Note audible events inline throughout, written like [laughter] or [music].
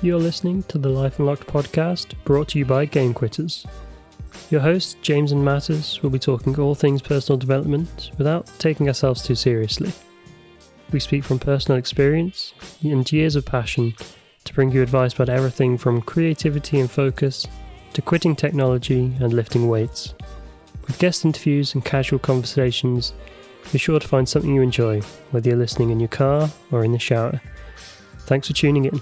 You're listening to the Life Unlocked podcast brought to you by Game Quitters. Your hosts, James and Matus, will be talking all things personal development without taking ourselves too seriously. We speak from personal experience and years of passion to bring you advice about everything from creativity and focus to quitting technology and lifting weights. With guest interviews and casual conversations, be sure to find something you enjoy, whether you're listening in your car or in the shower. Thanks for tuning in.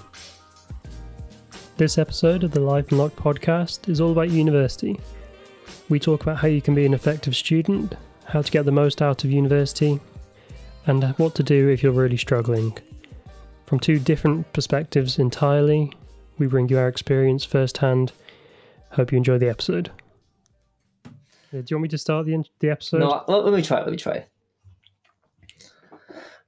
This episode of the Life Unlocked podcast is all about university. We talk about how you can be an effective student, how to get the most out of university, and what to do if you're really struggling. From two different perspectives entirely, we bring you our experience firsthand. Hope you enjoy the episode. Uh, Do you want me to start the, the episode? No, let, let me try. Let me try.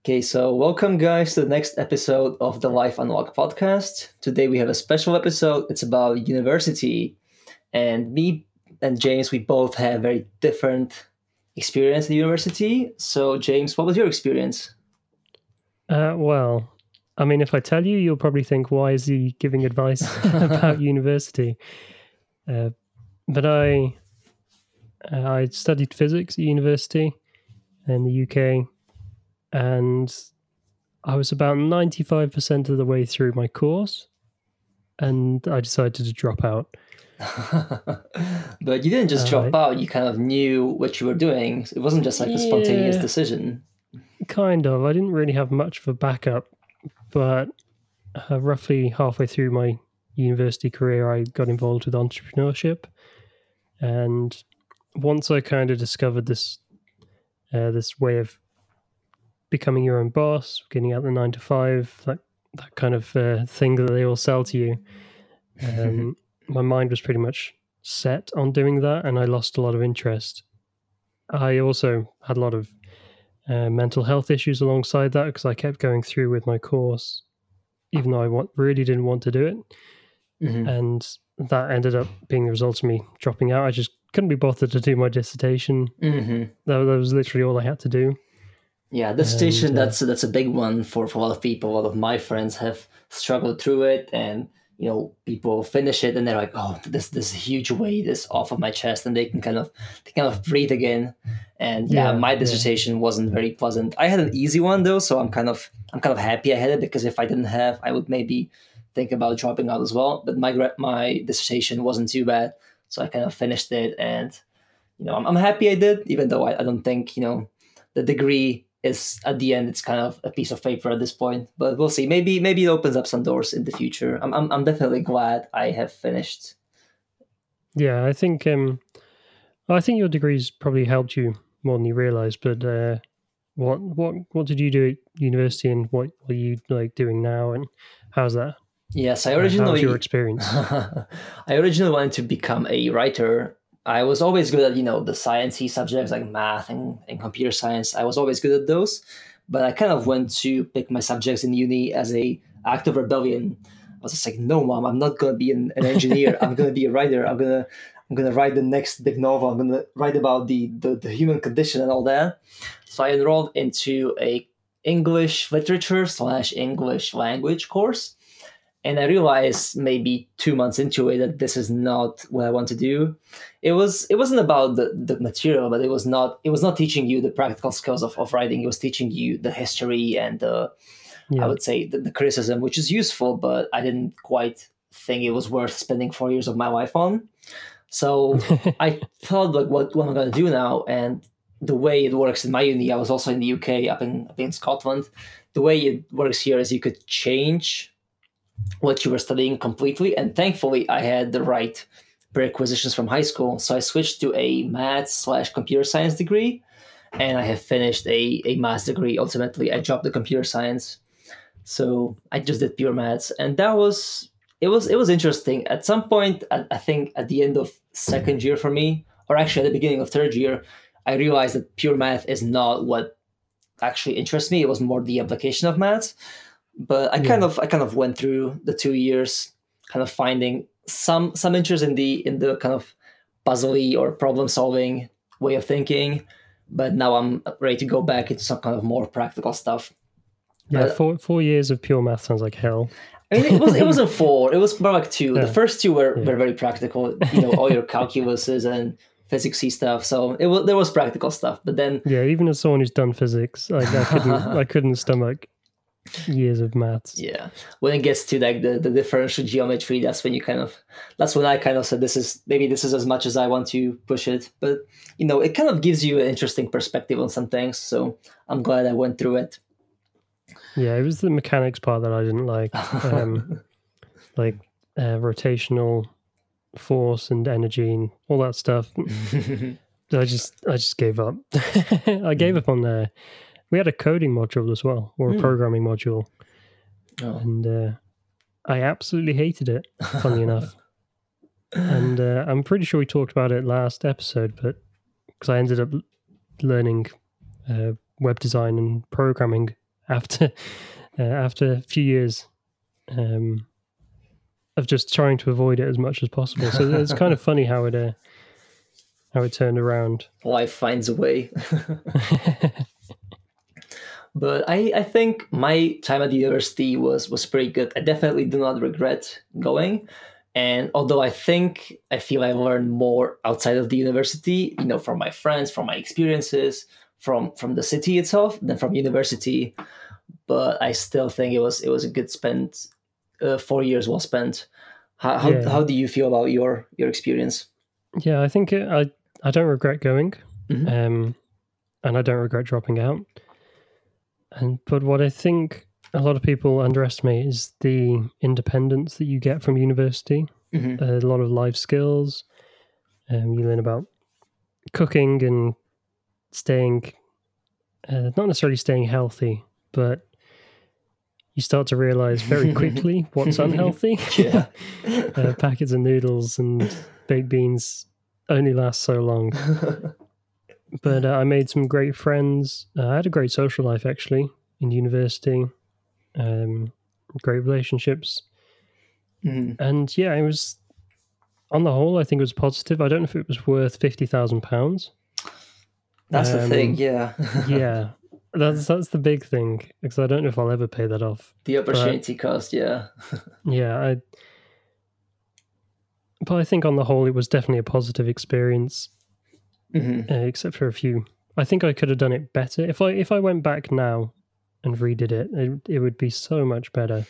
Okay, so welcome, guys, to the next episode of the Life Unlock podcast. Today we have a special episode. It's about university, and me and James, we both have very different experience in university. So, James, what was your experience? Uh, well, I mean, if I tell you, you'll probably think, why is he giving advice [laughs] [laughs] about university? Uh, but I, uh, I studied physics at university in the UK, and I was about ninety-five percent of the way through my course, and I decided to drop out. [laughs] but you didn't just drop Uh, out, you kind of knew what you were doing. It wasn't just like a spontaneous Yeah. decision. Kind of. I didn't really have much of a backup, but uh, roughly halfway through my university career, I got involved with entrepreneurship, and once I kind of discovered this uh, this way of becoming your own boss, getting out the nine to five, that that kind of uh, thing that they all sell to you, um, [laughs] my mind was pretty much set on doing that, and I lost a lot of interest. I also had a lot of uh, mental health issues alongside that because I kept going through with my course, even though I want, really didn't want to do it. Mhm. And that ended up being the result of me dropping out. I just couldn't be bothered to do my dissertation. Mhm. That, that was literally all I had to do. Yeah, dissertation And, uh, that's that's a big one for, for a lot of people. A lot of my friends have struggled through it and you know, people finish it and they're like, Oh, this this huge weight is off of my chest and they can kind of they kind of breathe again. And yeah, Yeah, my yeah. dissertation wasn't very pleasant. I had an easy one though, so I'm kind of I'm kind of happy I had it because if I didn't have I would maybe think about dropping out as well. But my my dissertation wasn't too bad. So I kind of finished it and you know, I'm, I'm happy I did, even though I, I don't think, you know, the degree is at the end it's kind of a piece of paper at this point but we'll see maybe maybe it opens up some doors in the future i'm, I'm, I'm definitely glad i have finished Yeah, I think um, I think your degrees probably helped you more than you realize. But uh, what what what did you do at university, and what are you like doing now, and how's that? yes i How's originally your experience? [laughs] i originally wanted to become a writer i was always good at you know the sciencey subjects like math and, and computer science. I was always good at those but i kind of went to pick my subjects in uni as a act of rebellion. I was just like no mom i'm not going to be an, an engineer. I'm going to be a writer. I'm going to i'm to write the next big novel. I'm going to write about the, the the human condition and all that. So i enrolled into a english literature slash english language course and I realized maybe two months into it that this is not what I want to do. It was it wasn't about the, the material, but it was not it was not teaching you the practical skills of, of writing. It was teaching you the history and the Yeah. I would say the, the criticism, which is useful, but I didn't quite think it was worth spending four years of my life on. So [laughs] I thought like what, what am I gonna do now? And the way it works in my uni, I was also in the UK up in up in Scotland. The way it works here is you could change what you were studying completely. And thankfully I had the right prerequisitions from high school. So I switched to a math slash computer science degree and I have finished a, a math degree. Ultimately, I dropped the computer science. So I just did pure maths. And that was it was it was interesting. At some point, I, I think at the end of second year for me, or actually at the beginning of third year, I realized that pure math is not what actually interests me. It was more the application of maths. But I kind of I kind of went through the two years, kind of finding some some interest in the in the kind of puzzly or problem solving way of thinking. But now I'm ready to go back into some kind of more practical stuff. Yeah, But- four four years of pure math sounds like hell. I mean, it was it wasn't [laughs] four. It was more like two. Yeah. The first two were, Yeah. were very practical. You know, all your [laughs] calculuses and physicsy stuff. So it was there was practical stuff. But then Yeah, even as someone who's done physics, like I couldn't, [laughs] I couldn't stomach years of maths. yeah, when it gets to like the, the differential geometry, that's when you kind of that's when I kind of said this is maybe this is as much as I want to push it. But you know, it kind of gives you an interesting perspective on some things. So I'm glad I went through it. Yeah, it was the mechanics part that I didn't like, um, [laughs] like uh, rotational force and energy and all that stuff. [laughs] I just, I just gave up. [laughs] I gave up on the. We had a coding module as well, or a Mm. programming module, Oh. and uh, I absolutely hated it. Funny enough, [laughs] and uh, I'm pretty sure we talked about it last episode, but because I ended up learning uh, web design and programming after [laughs] uh, after a few years um, of just trying to avoid it as much as possible. So it's kind of funny how it uh, how it turned around. Life finds a way. [laughs] but I, I think my time at the university was was pretty good. I definitely do not regret going. And although I think I feel I learned more outside of the university, you know, from my friends, from my experiences, from from the city itself, than from university. But I still think it was it was a good spent uh, four years well spent. How how, Yeah. how do you feel about your your experience? yeah, I think it, I I don't regret going, Mhm. um, and I don't regret dropping out. And but what I think a lot of people underestimate is the independence that you get from university. Mhm. a lot of life skills. Um, you learn about cooking and staying, uh, not necessarily staying healthy, but you start to realize very [laughs] quickly what's unhealthy. [laughs] Yeah. [laughs] uh, packets of noodles and baked beans only last so long. But uh, I made some great friends. Uh, I had a great social life actually in university. Um, great relationships. Mhm. And yeah, it was on the whole, I think it was positive. I don't know if it was worth fifty thousand pounds. That's the thing, Um, yeah. [laughs] Yeah, that's that's the big thing because I don't know if I'll ever pay that off. the opportunity cost, yeah. [laughs] Yeah, I. But I think on the whole, it was definitely a positive experience, hmm uh, except for a few. I think I could have done it better if I if I went back now and redid it. It, it would be so much better.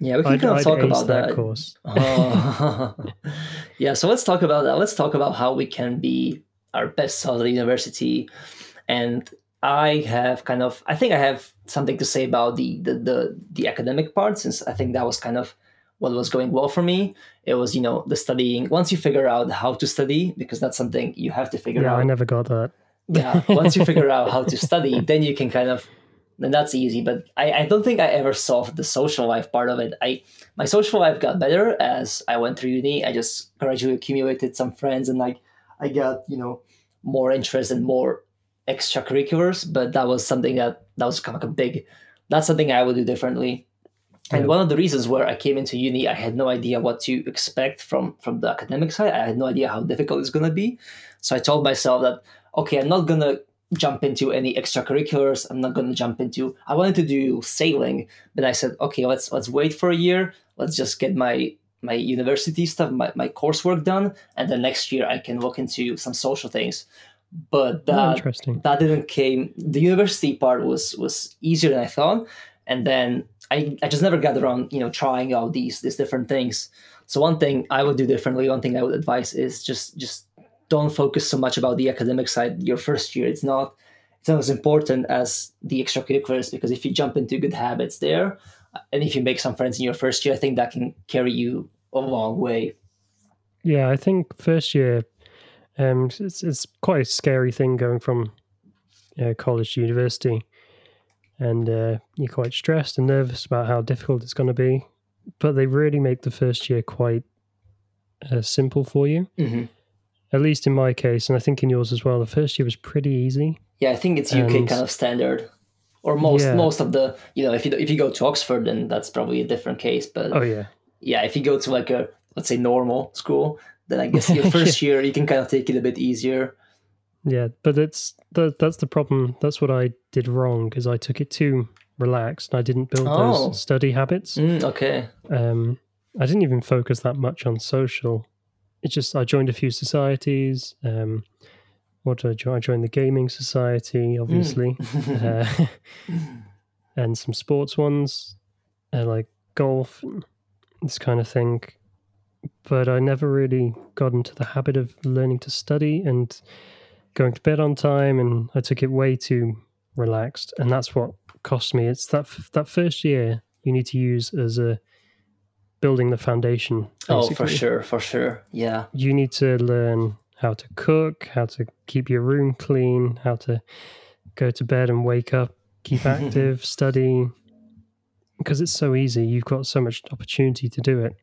Yeah, we can I'd, kind of I'd talk about that that. course. [laughs] Oh. [laughs] yeah, so let's talk about that. Let's talk about how we can be our best selves at the university. And I have kind of, I think I have something to say about the the the, the academic part, since I think that was kind of what was going well for me. It was, you know, the studying. Once you figure out how to study, because that's something you have to figure out. Yeah, out. I never got that. [laughs] yeah once you figure out how to study then you can kind of then that's easy but I, I don't think i ever solved the social life part of it i my social life got better as i went through uni i just gradually accumulated some friends and like i got you know more interest and more extracurriculars but that was something that that was kind of like a big that's something i would do differently and Yeah. one of the reasons where i came into uni i had no idea what to expect from from the academic side. I had no idea how difficult it's going to be. So i told myself that okay i'm not going to jump into any extracurriculars. I'm not going to jump into i wanted to do sailing. But i said okay let's let's wait for a year. Let's just get my my university stuff my, my coursework done. And then next year i can look into some social things. But Oh, that interesting. that didn't came the university part was was easier than i thought. And then i i just never got around you know trying out these these different things. So one thing i would do differently one thing i would advise is just just don't focus so much about the academic side your first year. It's not it's not as important as the extracurriculars because if you jump into good habits there and if you make some friends in your first year i think that can carry you a long way. Yeah, I think first year, um, it's it's quite a scary thing going from uh, college to university, and uh, you're quite stressed and nervous about how difficult it's going to be. But they really make the first year quite uh, simple for you. hmm At least in my case, and I think in yours as well. The first year was pretty easy. Yeah, I think it's UK And- kind of standard, or most Yeah. most of the you know if you if you go to Oxford, then that's probably a different case. But Oh yeah, yeah, if you go to like a let's say normal school, then I guess [laughs] your first year you can kind of take it a bit easier. Yeah. But it's that that's the problem. That's what I did wrong because I took it too relaxed. I didn't build Oh. those study habits. Mm, okay. Um, I didn't even focus that much on social. It's just I joined a few societies. Um, what did I join? I joined the gaming society, obviously, [laughs] uh, [laughs] and some sports ones, uh, like golf, this kind of thing. But I never really got into the habit of learning to study and going to bed on time, and I took it way too relaxed, and that's what cost me. It's that f- that first year you need to use as a building the foundation. oh, for sure, for sure. Yeah. You need to learn how to cook, how to keep your room clean, how to go to bed and wake up, keep [laughs] active, study. Because it's so easy. You've got so much opportunity to do it.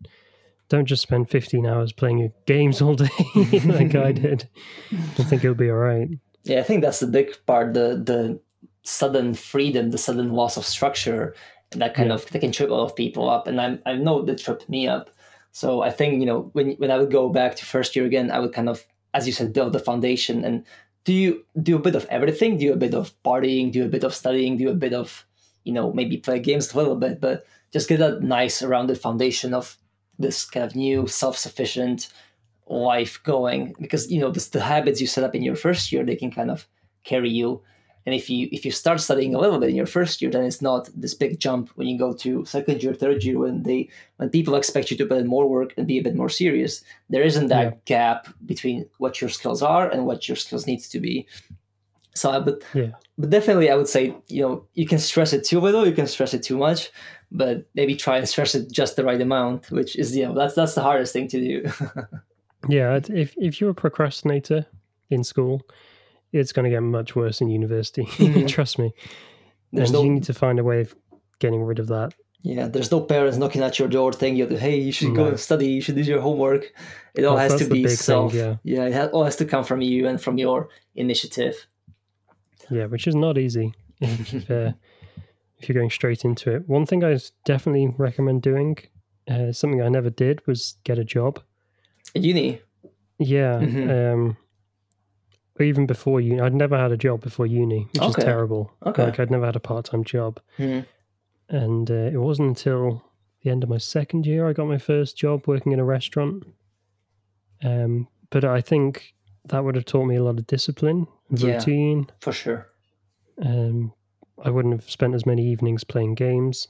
Don't just spend 15 hours playing your games all day [laughs] like I [laughs] did. I think it'll be all right. Yeah, I think that's the big part. The the sudden freedom, the sudden loss of structure that kind Yeah. of that can trip a lot of people up. And I I know that tripped me up. So I think you know when when I would go back to first year again, I would kind of, as you said, build the foundation. And do you do a bit of everything? Do a bit of partying? Do a bit of studying? Do a bit of you know maybe play games a little bit, but just get a nice rounded foundation of this kind of new self-sufficient life going because you know this, the habits you set up in your first year they can kind of carry you. And if you if you start studying a little bit in your first year then it's not this big jump when you go to second year third year when they when people expect you to put in more work and be a bit more serious. There isn't that Yeah. gap between what your skills are and what your skills needs to be so i would Yeah. but definitely i would say you know you can stress it too little you can stress it too much but maybe try and stress it just the right amount which is you know that's that's the hardest thing to do [laughs] Yeah, if if you're a procrastinator in school, it's going to get much worse in university. [laughs] Trust me. There's and no- you need to find a way of getting rid of that. Yeah, there's no parents knocking at your door telling you, "Hey, you should go and study. You should do your homework." It all That's- has to be big thing, self. yeah. it all has to come from you and from your initiative. Yeah, which is not easy if, uh, if you're going straight into it. One thing I definitely recommend doing, uh, something I never did, was get a job. At uni, Yeah. Mhm. Um, even before uni, I'd never had a job before uni, which Okay. is terrible. Okay. Like I'd never had a part-time job, Mhm. and uh, it wasn't until the end of my second year I got my first job working in a restaurant. Um, but I think that would have taught me a lot of discipline, Yeah. routine. for sure. Um, I wouldn't have spent as many evenings playing games.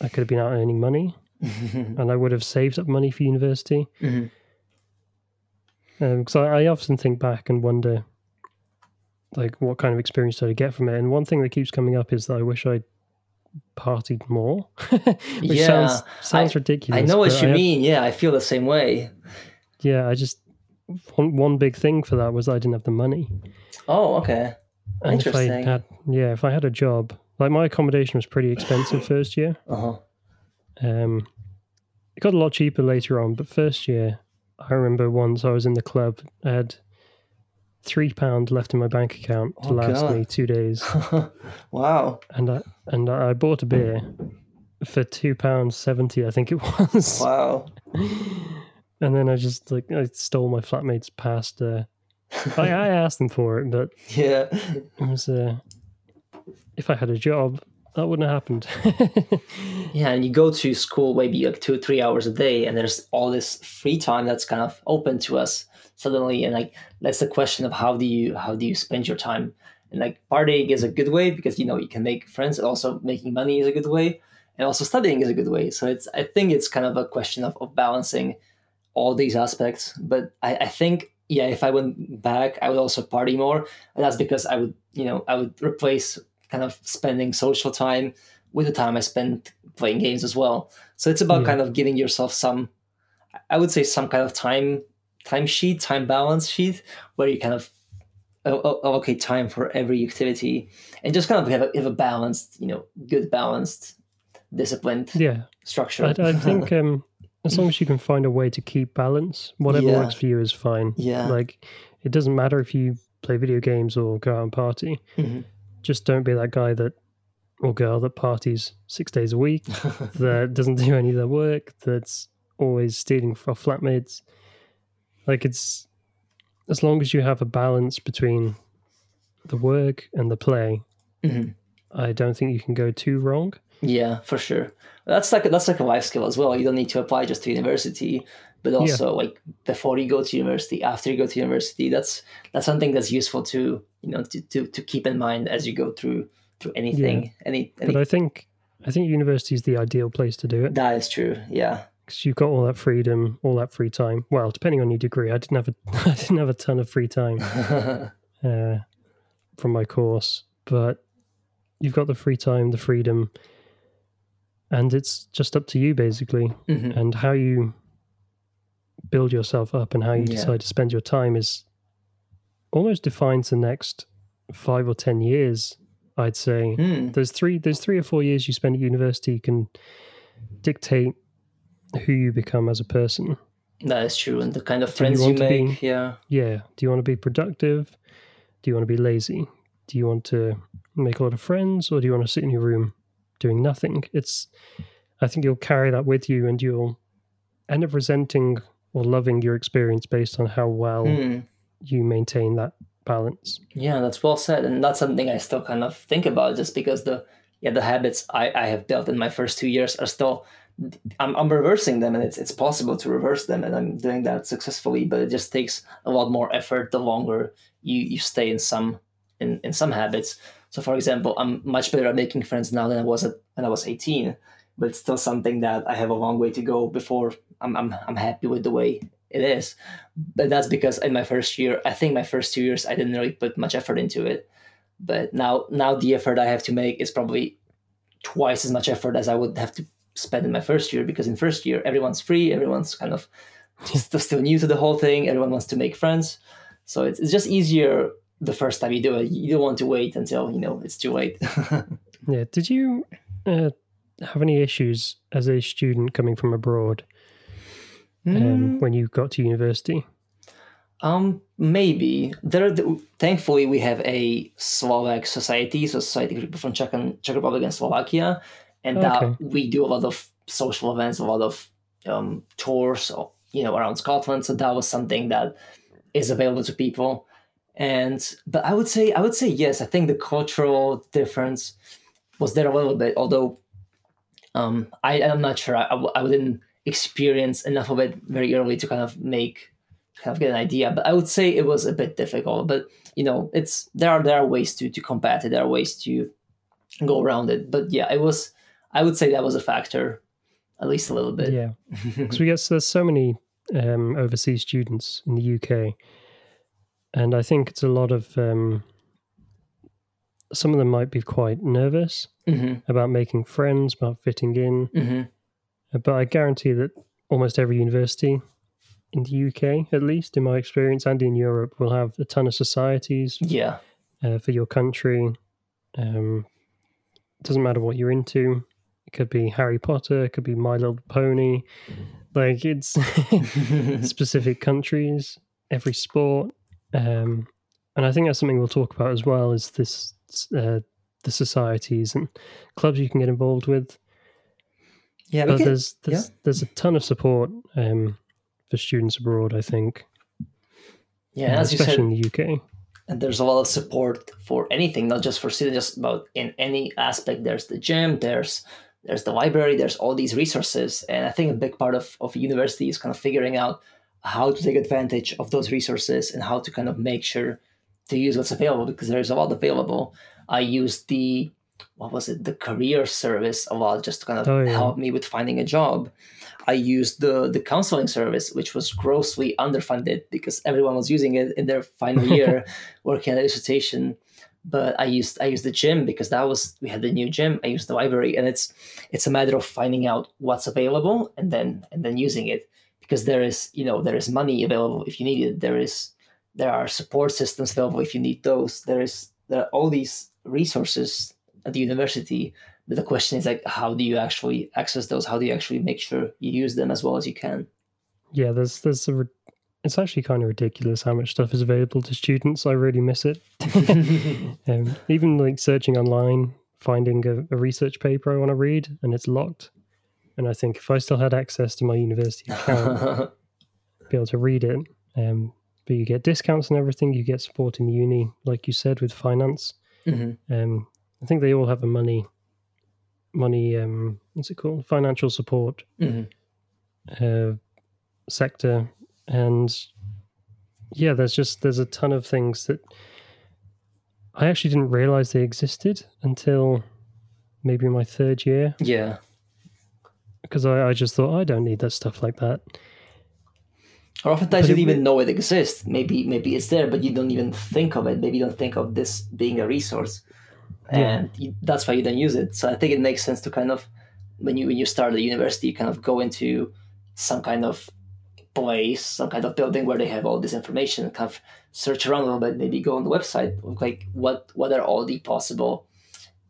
I could have been out earning money, [laughs] and I would have saved up money for university. Because I, I often think back and wonder, like, what kind of experience did I get from it? And one thing that keeps coming up is that I wish I'd partied more. [laughs] Which Yeah, sounds sounds ridiculous. I know what you I- mean. Yeah, I feel the same way. Yeah, I just one, one big thing for that was I didn't have the money. Oh, okay. And if I Interesting. had, yeah, if I had a job, like my accommodation was pretty expensive [gasps] first year. Uh huh. Um, it got a lot cheaper later on, but first year, I remember once I was in the club, I had three pound left in my bank account to Oh, last God. me two days, [laughs] wow. and I and I bought a beer for two pounds seventy, I think it was, Wow. [laughs] and then I just like I stole my flatmate's pasta. I, I [laughs] asked them for it, but yeah. it was uh, if I had a job, that wouldn't have happened. [laughs] Yeah, and you go to school maybe like two or three hours a day, and there's all this free time that's kind of open to us suddenly, and like that's the question of how do you how do you spend your time? And like partying is a good way because you know you can make friends, and also making money is a good way, and also studying is a good way. So it's I think it's kind of a question of, of balancing all these aspects. But I, I think yeah, if I went back, I would also party more, and that's because I would you know I would replace kind of spending social time with the time I spent playing games as well. So it's about Yeah. kind of giving yourself some, I would say, some kind of time time sheet, time balance sheet, where you kind of oh, oh, allocate time for every activity and just kind of have a, have a balanced, you know, good balanced, disciplined yeah, structure. I, I think [laughs] um, as long as you can find a way to keep balance, whatever Yeah. works for you is fine. yeah. Like it doesn't matter if you play video games or go out and party. Mhm. Just don't be that guy that or girl that parties six days a week, [laughs] that doesn't do any of their work, that's always stealing from flatmates. Like it's as long as you have a balance between the work and the play, Mhm. I don't think you can go too wrong. Yeah, for sure. That's like that's like a life skill as well. You don't need to apply just to university, but also like before you go to university, after you go to university. That's that's something that's useful to you know to to, to keep in mind as you go through through anything. Any, any But I think I think university is the ideal place to do it that is true. Yeah. because you've got all that freedom, all that free time. Well, depending on your degree, I didn't have a [laughs] I didn't have a ton of free time [laughs] uh, from my course, but you've got the free time, the freedom, and it's just up to you basically. Mhm. And how you build yourself up and how you Yeah. decide to spend your time is almost defines the next five or ten years. I'd say Hmm. there's three there's three or four years you spend at university can dictate who you become as a person. That is true, and the kind of Do you friends you, to be- make. Yeah. Yeah. Do you want to be productive? Do you want to be lazy? Do you want to make a lot of friends or do you want to sit in your room doing nothing? It's I think you'll carry that with you and you'll end up resenting or loving your experience based on how well Hmm. you maintain that balance. Yeah, that's well said, and that's something I still kind of think about, just because the yeah the habits I, I have built in my first two years are still I'm, I'm reversing them, and it's it's possible to reverse them, and I'm doing that successfully. But it just takes a lot more effort the longer you you stay in some in, in some habits. So, for example, I'm much better at making friends now than I was at when I was 18, but it's still something that I have a long way to go before I'm I'm, I'm happy with the way it is. But that's because in my first year i think my first two years i didn't really put much effort into it. But now now the effort i have to make is probably twice as much effort as i would have to spend in my first year because in first year everyone's free everyone's kind of [laughs] still, new to the whole thing everyone wants to make friends. So it's, it's just easier the first time you do it you don't want to wait until you know it's too late [laughs] Yeah. Did you uh, have any issues as a student coming from abroad um, when you got to university? Um, maybe there. Thankfully, we have a Slovak society, so society of people from Czech and Czech Republic and Slovakia, and that Okay. we do a lot of social events, a lot of um, tours, or, you know, around Scotland. So that was something that is available to people. And but I would say I would say yes. I think the cultural difference was there a little bit, although um, I am not sure. I, I, I didn't experience enough of it very early to kind of make kind of get an idea. But I would say it was a bit difficult. But you know, it's there are there are ways to to combat it. There are ways to go around it. But yeah, it was. I would say that was a factor, at least a little bit. Yeah. [laughs] Because we get there's so many um, overseas students in the UK, and I think it's a lot of um, some of them might be quite nervous hmm about making friends, about fitting in. hmm But I guarantee that almost every university in the UK, at least in my experience, and in Europe, will have a ton of societies Yeah. uh, for your country. Um, doesn't matter what you're into. It could be Harry Potter. It could be My Little Pony. Like it's [laughs] specific countries, every sport, um, and I think that's something we'll talk about as well. Is this uh, the societies and clubs you can get involved with? Yeah. But there's there's, there's a ton of support um, for students abroad. I think, yeah. uh, As you said, especially in the UK. and there's a lot of support for anything, not just for students, just about in any aspect. There's the gym, there's there's the library, there's all these resources, and I think a big part of of university is kind of figuring out how to take advantage of those resources and how to kind of make sure to use what's available because there's a lot available. I used the what was it the career service a lot just to kind of Oh, yeah. help me with finding a job. I used the the counseling service, which was grossly underfunded because everyone was using it in their final [laughs] year working at a dissertation. But I used I used the gym because that was we had the new gym. I used the library, and it's it's a matter of finding out what's available and then and then using it because there is you know there is money available if you need it. There is there are support systems available if you need those. There is there are all these resources at the university. But the question is like, how do you actually access those? How do you actually make sure you use them as well as you can? Yeah, there's there's a. It's actually kind of ridiculous how much stuff is available to students. I really miss it. [laughs] um, even like searching online, finding a, a research paper I want to read, and it's locked. And I think if I still had access to my university [laughs] account, be able to read it. Um, but you get discounts and everything. You get support in the uni, like you said, with finance. Mhm. Um, I think they all have a money, money. Um, what's it called? Financial support hmm uh, sector, and yeah, there's just there's a ton of things that I actually didn't realize they existed until maybe my third year Yeah. Because I, I just thought I don't need that stuff like that. Or oftentimes But you don't even know it exists. Maybe maybe it's there, but you don't even think of it. Maybe you don't think of this being a resource, Yeah. and you, that's why you don't use it. So I think it makes sense to kind of when you when you start at university, you kind of go into some kind of place, some kind of building where they have all this information, and kind of search around a little bit. Maybe go on the website, like what what are all the possible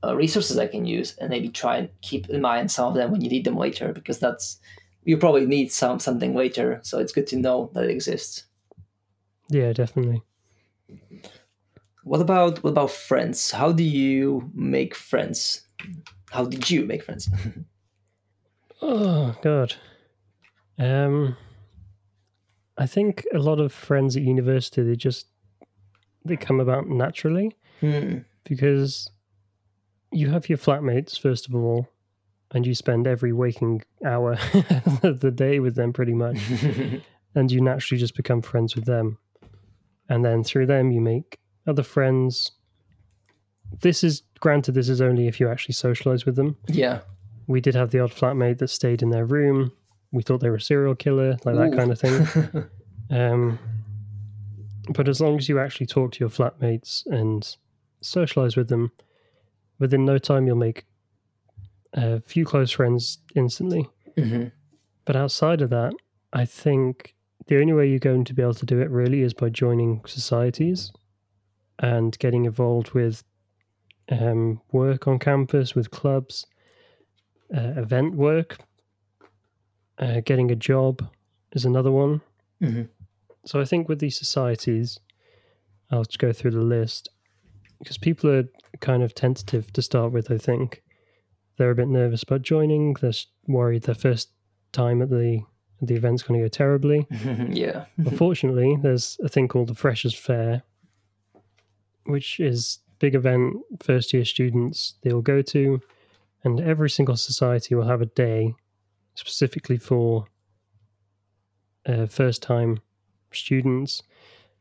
uh, resources I can use, and maybe try and keep in mind some of them when you need them later, because that's you probably need some something later. So it's good to know that it exists. Yeah, definitely. What about what about friends? How do you make friends? How did you make friends? [laughs] Oh god. Um I think a lot of friends at university they just they come about naturally Hmm. because you have your flatmates first of all and you spend every waking hour [laughs] of the day with them pretty much [laughs] and you naturally just become friends with them and then through them you make other friends this is granted this is only if you actually socialize with them yeah. we did have the odd flatmate that stayed in their room. We thought they were a serial killer, like that kind of thing. [laughs] Um, but as long as you actually talk to your flatmates and socialize with them, within no time you'll make a few close friends instantly. Mhm. But outside of that, I think the only way you're going to be able to do it really is by joining societies and getting involved with um, work on campus, with clubs, uh, event work. Uh, getting a job is another one. Mhm. So I think with these societies, I'll just go through the list because people are kind of tentative to start with. I think they're a bit nervous about joining. They're worried their first time at the the event's going to go terribly. [laughs] yeah. Unfortunately, there's a thing called the Freshers Fair, which is big event first year students they will go to, and every single society will have a day specifically for uh, first time students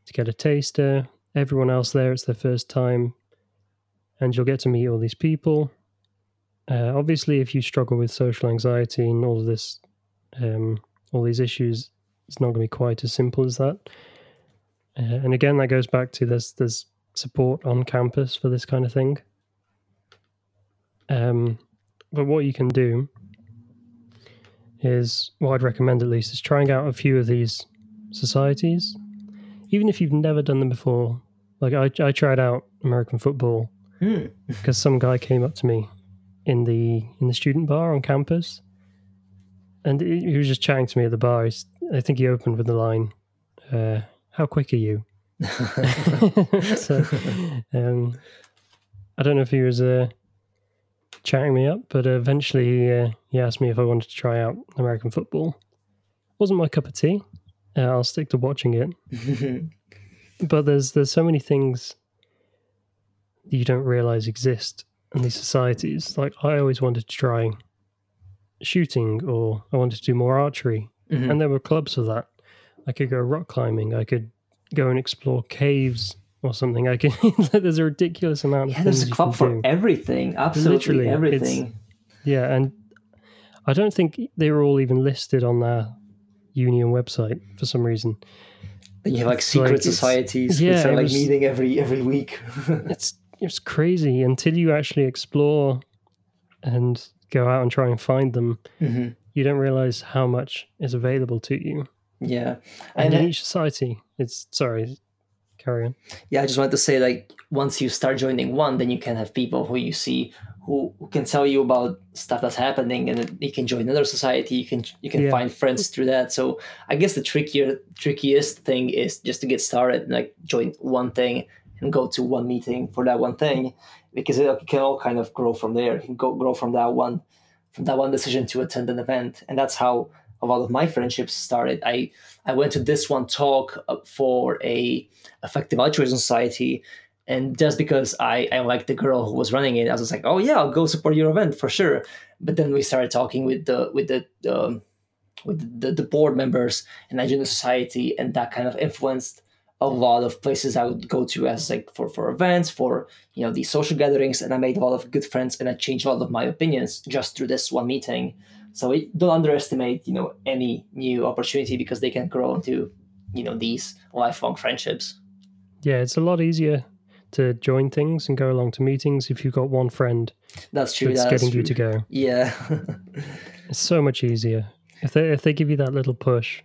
to get a taster. Everyone else there, it's their first time, and you'll get to meet all these people. Uh, obviously, if you struggle with social anxiety and all of this, um, all these issues, it's not going to be quite as simple as that. Uh, and again, that goes back to there's there's support on campus for this kind of thing. Um, but what you can do is what I'd recommend at least is trying out a few of these societies, even if you've never done them before. Like I, I tried out American football Hmm. because some guy came up to me in the in the student bar on campus, and he was just chatting to me at the bar. He's, I think he opened with the line, uh, "How quick are you?" [laughs] so, um, I don't know if he was uh, chatting me up, but eventually he, uh, he asked me if I wanted to try out American football. Wasn't my cup of tea. Uh, I'll stick to watching it, [laughs] [laughs] but there's there's so many things that you don't realize exist in these societies. Like I always wanted to try shooting, or I wanted to do more archery, Mhm. and there were clubs for that. I could go rock climbing. I could go and explore caves or something. I can. [laughs] there's a ridiculous amount yeah, things there's a club for do. everything. Absolutely Literally, everything. Yeah, and I don't think they were all even listed on their union website for some reason. You have like It's secret like- societies yeah, which are like was- meeting every every week. [laughs] It's it's crazy until you actually explore and go out and try and find them. Mhm. You don't realize how much is available to you. Yeah. And And in I- each society, it's sorry, carry on. yeah, I just wanted to say like once you start joining one, then you can have people who you see who, who can tell you about stuff that's happening, and you can join another society. You can you can Yeah. find friends through that. So I guess the trickier trickiest thing is just to get started and like join one thing and go to one meeting for that one thing, because it can all kind of grow from there. It can go grow from that one from that one decision to attend an event, and that's how a lot of my friendships started. I I went to this one talk uh, for a effective altruism society, And just because I, I liked the girl who was running it, I was like, oh yeah, I'll go support your event for sure. But then we started talking with the with the um, with the, the board members and the society, and that kind of influenced a lot of places I would go to as like for for events, for you know these social gatherings, and I made a lot of good friends, and I changed a lot of my opinions just through this one meeting. So don't underestimate you know any new opportunity because they can grow into you know these lifelong friendships. Yeah, it's a lot easier to join things and go along to meetings if you've got one friend. That's true. That's, that's getting true. you to go. Yeah. [laughs] it's so much easier if they if they give you that little push,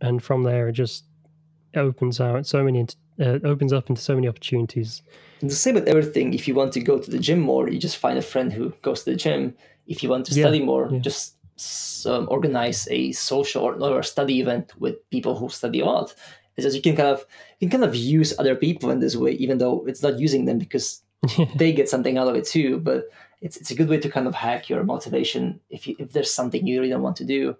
and from there it just opens out so many uh, opens up into so many opportunities. And the same with everything. If you want to go to the gym more, you just find a friend who goes to the gym. If you want to study Yeah, more, yeah. just um, organize a social or, or study event with people who study a lot. It's just you can kind of you can kind of use other people in this way, even though it's not using them because [laughs] they get something out of it too. But it's it's a good way to kind of hack your motivation if you, if there's something you really don't want to do.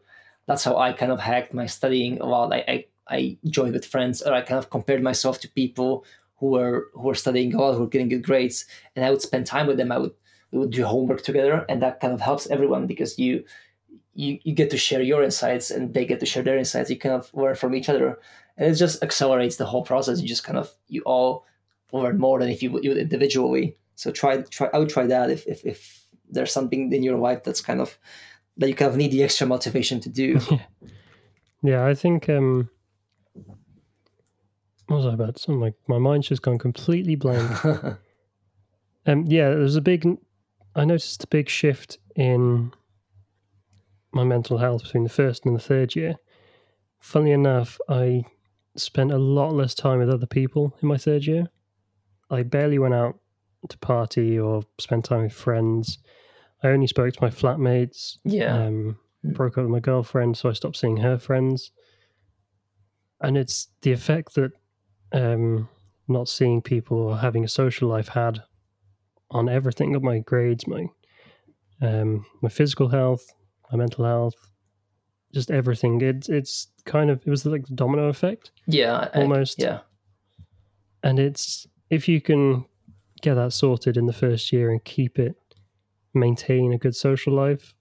That's how I kind of hacked my studying a lot. I, I I joined with friends, or I kind of compared myself to people who were who were studying a lot, who were getting good grades, and I would spend time with them. I would we would do homework together, and that kind of helps everyone because you you you get to share your insights, and they get to share their insights. You kind of learn from each other, and it just accelerates the whole process. You just kind of you all learn more than if you would, you would individually. So try try. I would try that if if if there's something in your life that's kind of that you kind of need the extra motivation to do. [laughs] Yeah, I think um what was I about? Something like my mind's just gone completely blank. [laughs] Um, yeah, there's a big. I noticed a big shift in my mental health between the first and the third year. Funnily enough, I spent a lot less time with other people in my third year. I barely went out to party or spend time with friends. I only spoke to my flatmates. yeah. Um, broke up with my girlfriend, so I stopped seeing her friends. And it's the effect that um, not seeing people or having a social life had on everything of my grades, my um, my physical health, my mental health, just everything. It's it's kind of it was like the domino effect, yeah. I- almost. yeah. and it's if you can get that sorted in the first year and keep it, maintain a good social life,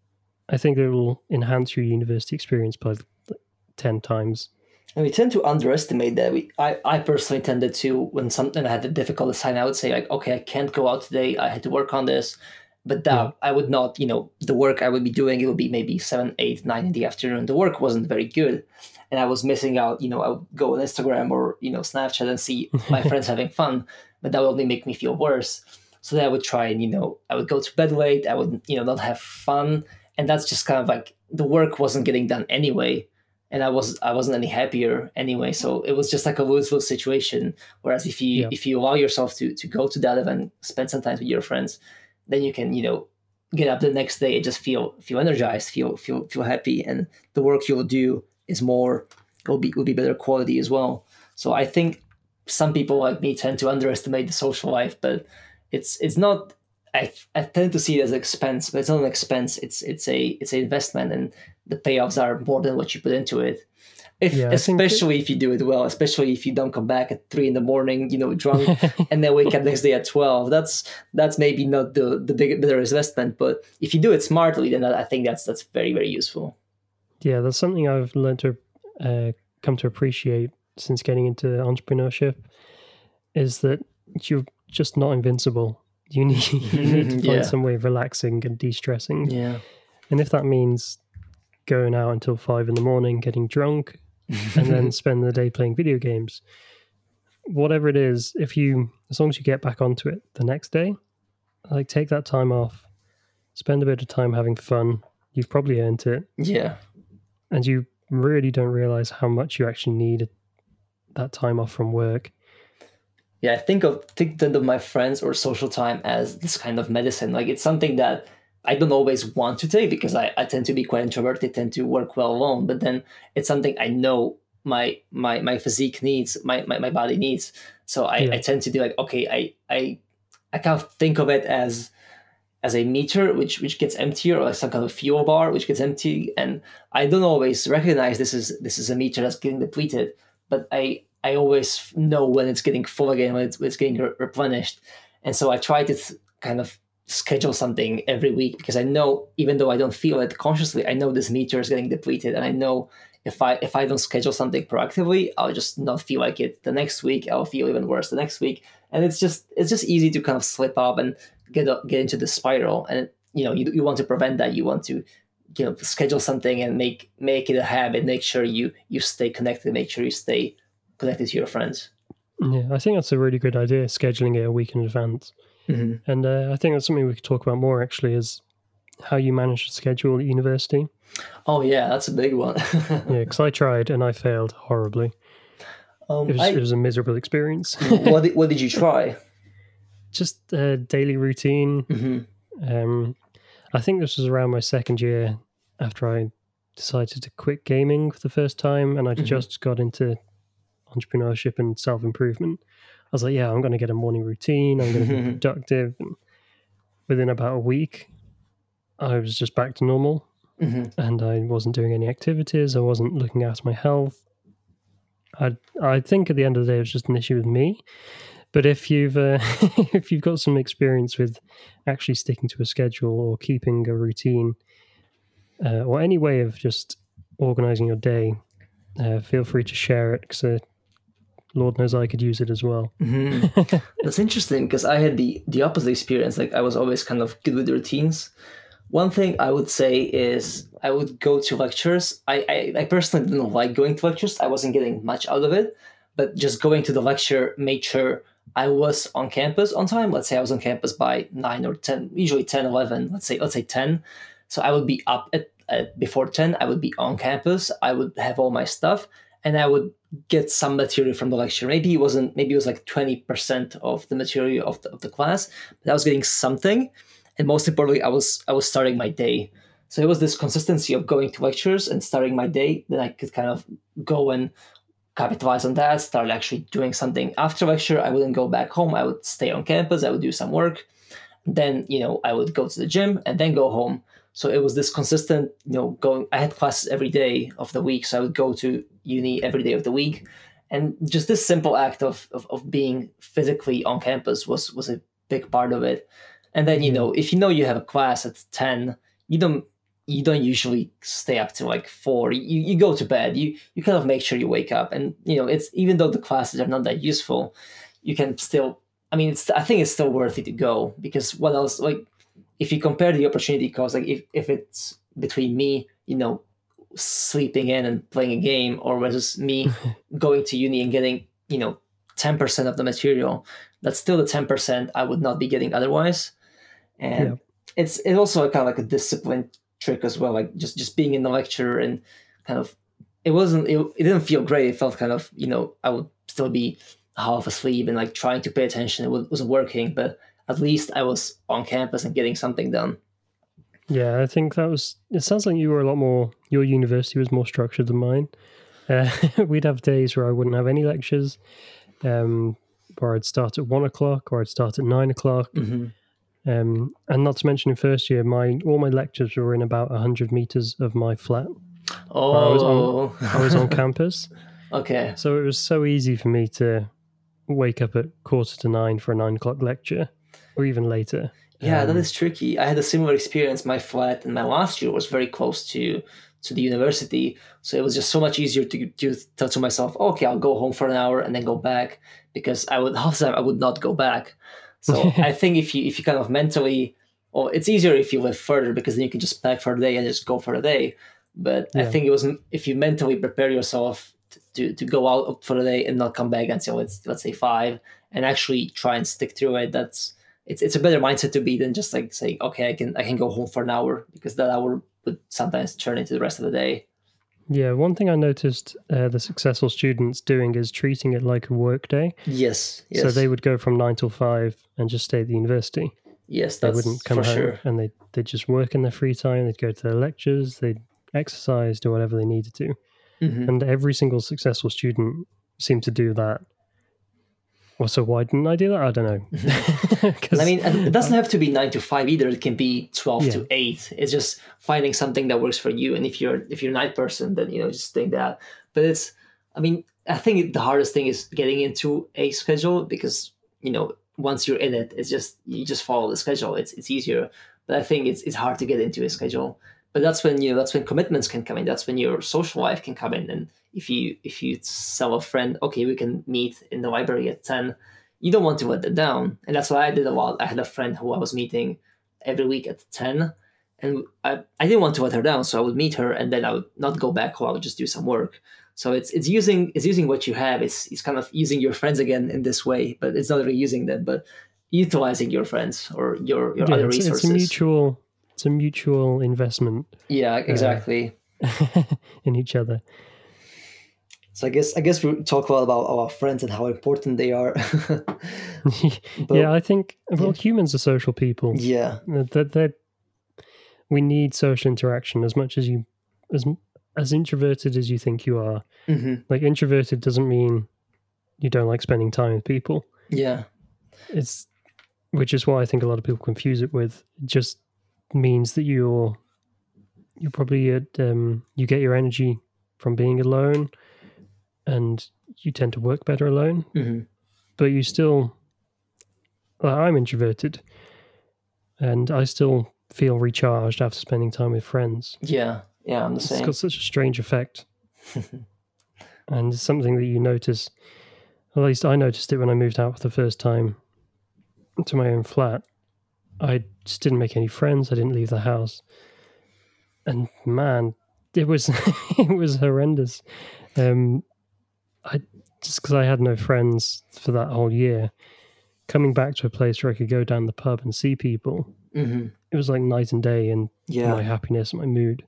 I think it will enhance your university experience by like, ten times. And we tend to underestimate that. We, I, I personally tended to when something I had a difficult assignment, I would say like, okay, I can't go out today. I had to work on this, but that Yeah. I would not. You know, the work I would be doing it would be maybe seven, eight, nine in the afternoon. The work wasn't very good, and I was missing out. You know, I would go on Instagram or you know Snapchat and see [laughs] my friends having fun, but that would only make me feel worse. So then I would try and you know I would go to bed late. I would you know not have fun, and that's just kind of like the work wasn't getting done anyway and I was I wasn't any happier anyway. So it was just like a lose lose situation. Whereas if you Yeah. if you allow yourself to to go to that event, spend some time with your friends, then you can you know get up the next day and just feel feel energized, feel feel feel happy, and the work you'll do is more will be will be better quality as well. So I think some people like me tend to underestimate the social life, but it's it's not. I, I tend to see it as an expense, but it's not an expense. It's it's a it's an investment, and the payoffs are more than what you put into it. If Yeah, especially if you do it well, especially if you don't come back at three in the morning, you know, drunk, [laughs] and then wake up next day at twelve. That's that's maybe not the the big better investment, but if you do it smartly, then I think that's that's very very useful. Yeah, that's something I've learned to uh, come to appreciate since getting into entrepreneurship. Is that you're just not invincible. You need [laughs] you need to [laughs] find Yeah. some way of relaxing and de-stressing, Yeah, and if that means going out until five in the morning, getting drunk, and then [laughs] spend the day playing video games, whatever it is, if you as long as you get back onto it the next day, like take that time off, spend a bit of time having fun. You've probably earned it yeah, and you really don't realize how much you actually need that time off from work. yeah. I think of think of my friends or social time as this kind of medicine. Like it's something that I don't always want to take because I, I tend to be quite introverted, tend to work well alone. But then it's something I know my my my physique needs, my my, my body needs. So I, Yeah. I tend to do like okay, I I I kind of think of it as as a meter which which gets emptier or like some kind of fuel bar which gets empty and I don't always recognize this is this is a meter that's getting depleted but I I always know when it's getting full again, when it's, when it's getting re- replenished. And so I try to th- kind of schedule something every week because I know, even though I don't feel it consciously, I know this meter is getting depleted. And I know if I if I don't schedule something proactively, I'll just not feel like it the next week. I'll feel even worse the next week. And it's just it's just easy to kind of slip up and get up, get into the spiral. And you know, you, you want to prevent that. You want to you know schedule something and make make it a habit make sure you you stay connected make sure you stay connected to your friends Yeah, I think that's a really good idea, scheduling it a week in advance. Mm-hmm. And uh, I think that's something we could talk about more actually is how you manage to schedule at university. oh yeah that's a big one [laughs] Yeah, because I tried and I failed horribly. um, It was, I- it was a miserable experience. [laughs] what, did, what did you try Just a daily routine. hmm Um, I think this was around my second year after I decided to quit gaming for the first time, and I Mhm. just got into entrepreneurship and self improvement. I was like, yeah, I'm going to get a morning routine. I'm going to be [laughs] productive. And within about a week, I was just back to normal, hmm and I wasn't doing any activities. I wasn't looking after my health. I I think at the end of the day, it was just an issue with me. But if you've uh, [laughs] if you've got some experience with actually sticking to a schedule or keeping a routine, uh, or any way of just organizing your day, uh, feel free to share it because uh, Lord knows I could use it as well. hmm [laughs] That's interesting because I had the the opposite experience. Like I was always kind of good with routines. One thing I would say is I would go to lectures. I, I, I personally didn't like going to lectures. I wasn't getting much out of it, but just going to the lecture made sure I was on campus on time. Let's say I was on campus by nine or ten, usually 10, 11, let's say, let's say 10. So I would be up at, at before 10. I would be on campus. I would have all my stuff and I would get some material from the lecture. Maybe it wasn't, maybe it was like 20% of the material of the, of the class, but I was getting something. And most importantly, I was, I was starting my day. So it was this consistency of going to lectures and starting my day. Then I could kind of go and capitalize on that, start actually doing something after lecture. I wouldn't go back home. I would stay on campus. I would do some work. Then, you know, I would go to the gym and then go home. So it was this consistent, you know, going. I had classes every day of the week, so I would go to uni every day of the week, and just this simple act of of, of being physically on campus was was a big part of it. And then you mm. know, if you know you have a class at ten, you don't you don't usually stay up till like four. You you go to bed. You you kind of make sure you wake up, and you know, it's even though the classes are not that useful, you can still. I mean, it's I think it's still worth it to go because what else like if you compare the opportunity cost, like if, if it's between me, you know, sleeping in and playing a game, or versus me [laughs] going to uni and getting, you know, 10% of the material, that's still the 10% I would not be getting otherwise. And Yeah. it's it's also a kind of like a discipline trick as well, like just just being in the lecture and kind of it wasn't it, it didn't feel great. It felt kind of, you know, I would still be half asleep and like trying to pay attention. It wa- wasn't working, but at least I was on campus and getting something done. Yeah, I think that was. It sounds like you were a lot more. Your university was more structured than mine. Uh, [laughs] we'd have days where I wouldn't have any lectures, um, where I'd start at one o'clock or I'd start at nine o'clock. Mm-hmm. Um, and not to mention, in first year, my all my lectures were in about hundred meters of my flat. I was Oh, I was on [laughs] campus, okay. so it was so easy for me to wake up at quarter to nine for a nine o'clock lecture, or even later. Yeah, that Um, is tricky. I had a similar experience. My flat in my last year was very close to to the university, so it was just so much easier to to tell to myself, okay, I'll go home for an hour and then go back because I would [laughs] half the time I would not go back. So [laughs] I think if you if you kind of mentally, or it's easier if you live further because then you can just pack for a day and just go for a day. But I think it was if you mentally prepare yourself to to go out for the day and not come back until it's let's say five and actually try and stick through it. That's it's it's a better mindset to be than just like saying okay I can I can go home for an hour because that hour would sometimes turn into the rest of the day. Yeah, one thing I noticed uh, the successful students doing is treating it like a work day. Yes, yes. So they would go from nine till five and just stay at the university. yes, They wouldn't come home sure. and they they'd just work in their free time. They'd go to their lectures. They'd exercise, do whatever they needed to. Mhm. And every single successful student seemed to do that. Well, so why didn't I do that? I don't know. [laughs] I mean, it doesn't have to be nine to five either. It can be twelve Yeah. to eight. It's just finding something that works for you. And if you're if you're a night person, then you know just think that. But it's, I mean, I think the hardest thing is getting into a schedule because you know once you're in it, it's just you just follow the schedule. It's it's easier. But I think it's it's hard to get into a schedule. But that's when you know that's when commitments can come in. That's when your social life can come in. And if you if you tell a friend, okay, we can meet in the library at ten, you don't want to let them down. And that's what I did a lot. I had a friend who I was meeting every week at ten, and I, I didn't want to let her down, so I would meet her and then I would not go back home. I would just do some work. So it's it's using it's using what you have. It's it's kind of using your friends again in this way, but it's not really using them, but utilizing your friends or your your Yeah, other it's, resources. it's mutual it's a mutual investment yeah, exactly. [laughs] in each other. So I guess I guess we talk a lot about our friends and how important they are. [laughs] [laughs] But- yeah, I think well, humans are social people. yeah, That that we need social interaction as much as you as as introverted as you think you are. hmm Like introverted doesn't mean you don't like spending time with people. yeah, It's which is why I think a lot of people confuse it with just means that you're you're probably at, um, you get your energy from being alone, and you tend to work better alone. hmm But you still, like, I'm introverted, and I still feel recharged after spending time with friends. yeah, yeah. I'm the same. It's got such a strange effect, [laughs] and it's something that you notice. At least I noticed it when I moved out for the first time to my own flat. I just didn't make any friends. I didn't leave the house, and man, it was [laughs] it was horrendous. Um, I just because I had no friends for that whole year. Coming back to a place where I could go down the pub and see people, hmm it was like night and day in Yeah. my happiness, my mood.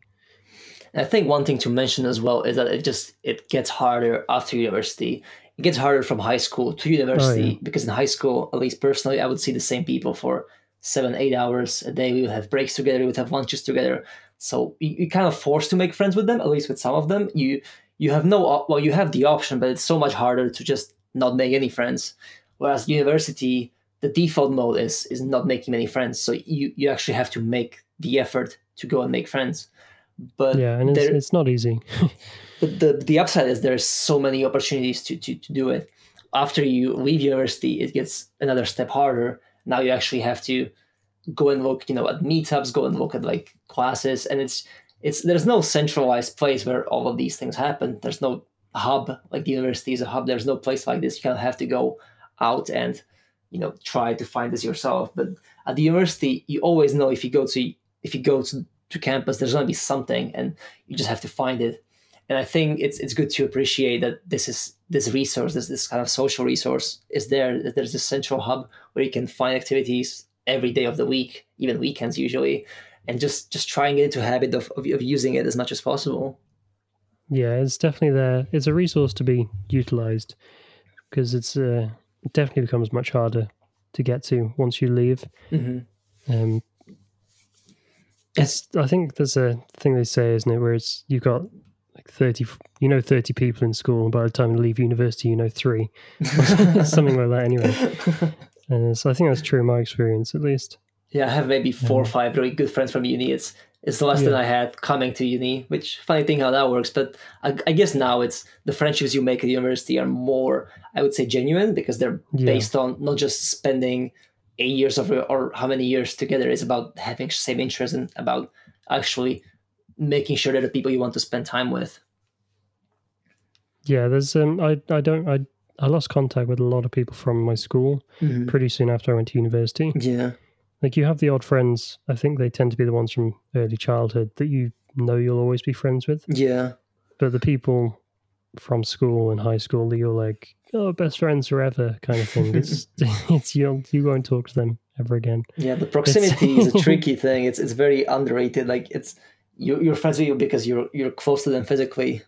And I think one thing to mention as well is that it just it gets harder after university. It gets harder from high school to university Oh, yeah. because in high school, at least personally, I would see the same people for seven, eight hours a day. We would have breaks together, we would have lunches together. So you, you kind of forced to make friends with them, at least with some of them. You you have no well, you have the option, but it's so much harder to just not make any friends. Whereas university, the default mode is is not making many friends. So you you actually have to make the effort to go and make friends. But Yeah, and it's, there- it's not easy. [laughs] but the the upside is there's so many opportunities to, to to do it. After you leave university, it gets another step harder. Now you actually have to go and look, you know, at meetups, go and look at like classes, and it's it's there's no centralized place where all of these things happen. There's no hub like the university is a hub. There's no place like this. You kind of have to go out and you know try to find this yourself. But at the university, you always know if you go to if you go to, to campus, there's going to be something, and you just have to find it and I think it's it's good to appreciate that this is this resource, this this kind of social resource is there. that There's a central hub where you can find activities every day of the week, even weekends usually, and just just try and get into a habit of, of, of using it as much as possible. Yeah, it's definitely there. It's a resource to be utilized because it's uh, it definitely becomes much harder to get to once you leave. Mm-hmm. Um, it's I think there's a thing they say, isn't it, where it's you've got like thirty, you know, thirty people in school, and by the time you leave university, you know, three, [laughs] [laughs] something like that. Anyway, and so I think that's true in my experience, at least. Yeah, I have maybe four or five really good friends from uni. It's it's less than Yeah. I had coming to uni, which funny thing how that works. But I, I guess now it's the friendships you make at university are more, I would say, genuine because they're Yeah. based on not just spending eight years of or how many years together. It's about having same interests and about actually making sure that the people you want to spend time with. Yeah, there's um, I I don't I I lost contact with a lot of people from my school pretty soon after I went to university. Yeah, Like you have the odd friends. I think they tend to be the ones from early childhood that you know you'll always be friends with. yeah, But the people from school and high school that you're like, oh, best friends forever kind of thing. It's [laughs] [laughs] it's you you won't talk to them ever again. yeah. The proximity is a tricky thing. It's it's very underrated. Like it's you you're friends with you because you're you're close to them physically.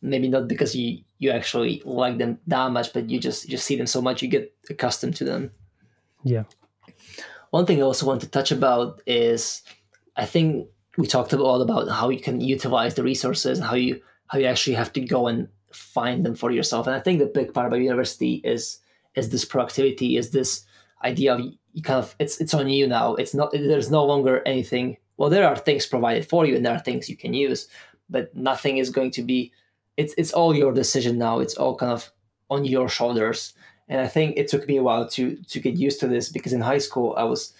Maybe not because you you actually like them that much, but you just you just see them so much you get accustomed to them. Yeah. One thing I also want to touch about is I think we talked a lot about how you can utilize the resources and how you how you actually have to go and find them for yourself. And I think the big part about university is is this proactivity, is this idea of you kind of it's it's on you now. It's not there's no longer anything. Well, there are things provided for you and there are things you can use, but nothing is going to be it's it's all your decision now. It's all kind of on your shoulders. And I think it took me a while to to get used to this because in high school I was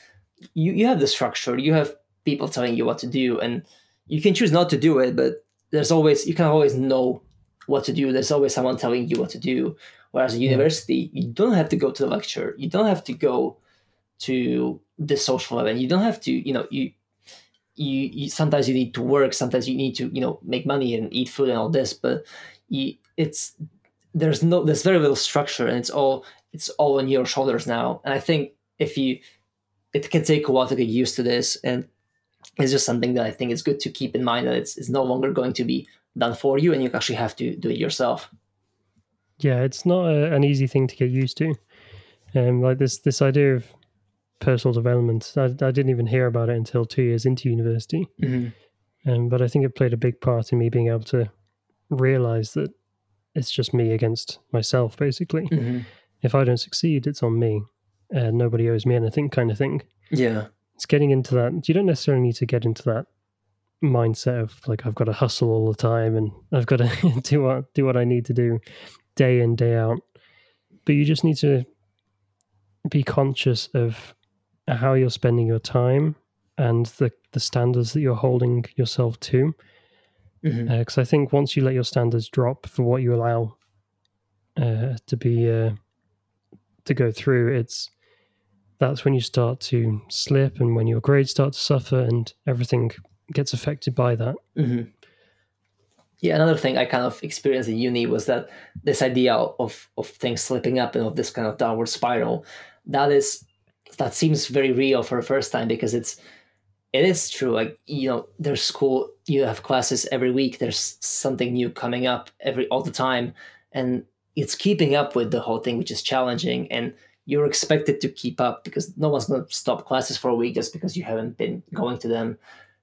you you have the structure, you have people telling you what to do, and you can choose not to do it, but there's always you can always know what to do. There's always someone telling you what to do. Whereas in university, you don't have to go to the lecture. You don't have to go to the social event. You don't have to, you know, you you, you, sometimes you need to work sometimes you need to you know make money and eat food and all this but you, it's there's no there's very little structure and it's all it's all on your shoulders now. And i think if you it can take a while to get used to this and it's just something that i think is good to keep in mind that it's, it's no longer going to be done for you and you actually have to do it yourself. Yeah it's not a, an easy thing to get used to. Um like this this idea of personal development. I, I didn't even hear about it until two years into university. Mm-hmm. Um, but I think it played a big part in me being able to realize that it's just me against myself, basically. Mm-hmm. If I don't succeed, it's on me. and nobody owes me anything, kind of thing. Yeah. It's getting into that. You don't necessarily need to get into that mindset of like I've got to hustle all the time and I've got to [laughs] do what do what I need to do day in day out. But you just need to be conscious of how you're spending your time and the the standards that you're holding yourself to. Because mm-hmm. uh, I think once you let your standards drop for what you allow uh, to be uh, to go through, it's that's when you start to slip and when your grades start to suffer and everything gets affected by that. Mm-hmm. Yeah, another thing I kind of experienced in uni was that this idea of of things slipping up and of this kind of downward spiral, that is that seems very real for the first time because it's it is true. Like you know there's school you have classes every week. There's something new coming up every all the time. And it's keeping up with the whole thing which is challenging. And you're expected to keep up because no one's going to stop classes for a week just because you haven't been going to them.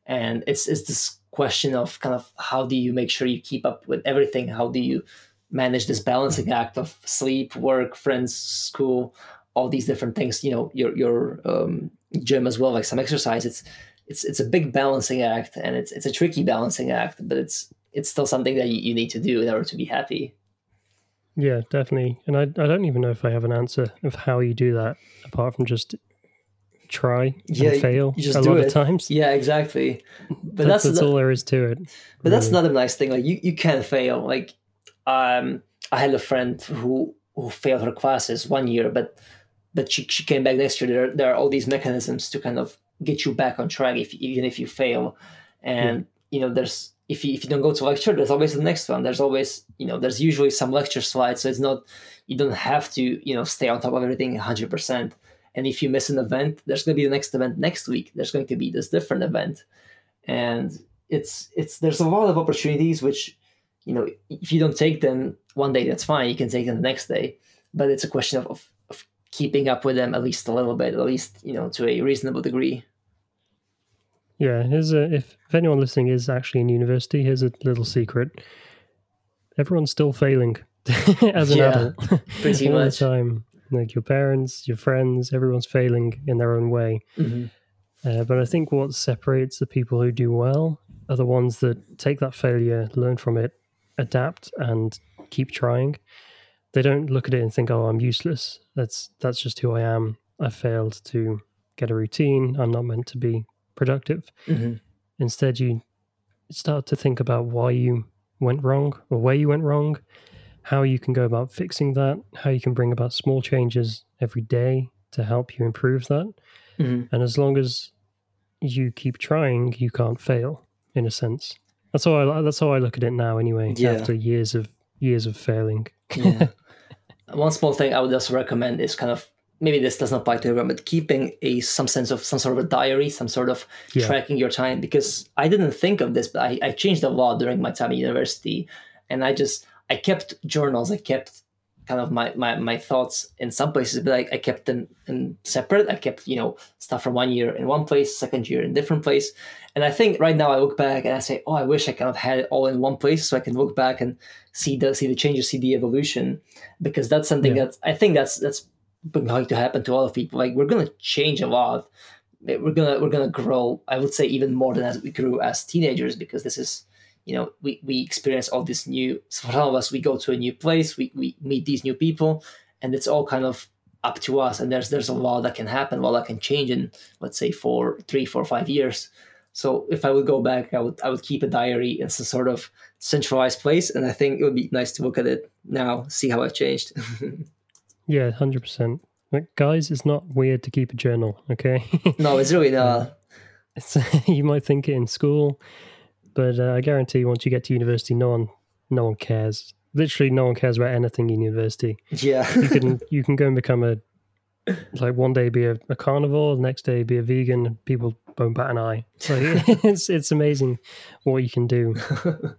And it's it's this question of kind of how do you make sure you keep up with everything? How do you manage this balancing act of sleep work friends school all these different things you know your your um, gym as well like some exercise. It's it's it's a big balancing act and it's it's a tricky balancing act but it's it's still something that you, you need to do in order to be happy. Yeah definitely. And I, I don't even know if i have an answer of how you do that apart from just try yeah, and fail a lot it. of times. Yeah exactly. [laughs] But that's, that's, that's all there is to it but really. that's another nice thing like you, you can fail. Like um i had a friend who who failed her classes one year but but she, she came back next year. There, there are all these mechanisms to kind of get you back on track, if even if you fail. And yeah. you know, there's if you if you don't go to lecture, there's always the next one. There's always you know, there's usually some lecture slides, so it's not you don't have to you know stay on top of everything 100. percent And if you miss an event, there's going to be the next event next week. There's going to be this different event, and it's it's there's a lot of opportunities which you know if you don't take them one day, that's fine. You can take them the next day, but it's a question of, of keeping up with them at least a little bit, at least you know to a reasonable degree. Yeah, here's a, if if anyone listening is actually in university, here's a little secret. Everyone's still failing [laughs] as an yeah, adult [laughs] pretty [laughs] all much. the time. Like your parents, your friends, everyone's failing in their own way. Mm-hmm. Uh, but I think what separates the people who do well are the ones that take that failure, learn from it, adapt, and keep trying they don't look at it and think, "Oh, I'm useless." That's that's just who I am. I failed to get a routine. I'm not meant to be productive. Mm-hmm. Instead, you start to think about why you went wrong or where you went wrong, how you can go about fixing that, how you can bring about small changes every day to help you improve that. Mm-hmm. And as long as you keep trying, you can't fail. In a sense, that's how I that's how I look at it now. Anyway, yeah. after years of years of failing. yeah. [laughs] One small thing I would also recommend is kind of maybe this doesn't apply to everyone, but keeping a some sense of some sort of a diary, some sort of yeah. tracking your time. Because I didn't think of this, but I, I changed a lot during my time at university, and I just I kept journals. I kept kind of my, my, my thoughts in some places, but I, I kept them in separate. I kept, you know, stuff from one year in one place, second year in different place. And I think right now I look back and I say, oh, I wish I kind of had it all in one place so I can look back and see the see the changes, see the evolution. Because that's something yeah. that I think that's that's going to happen to a lot of people. Like we're gonna change a lot. We're gonna we're gonna grow, I would say even more than as we grew as teenagers, because this is you know we, we experience all this new so for some of us we go to a new place we, we meet these new people and it's all kind of up to us and there's there's a lot that can happen a lot that can change in let's say for three four five years so if i would go back i would i would keep a diary. In some sort of centralized place and i think it would be nice to look at it now see how i've changed. [laughs] Yeah 100% like, guys it's not weird to keep a journal okay? [laughs] No it's really not. It's, [laughs] you might think it in school but uh, i guarantee once you get to university no one no one cares. Literally no one cares about anything in university. Yeah, you can you can go and become a like one day be a, a carnivore, the next day be a vegan. People won't bat an eye. So [laughs] it's it's amazing what you can do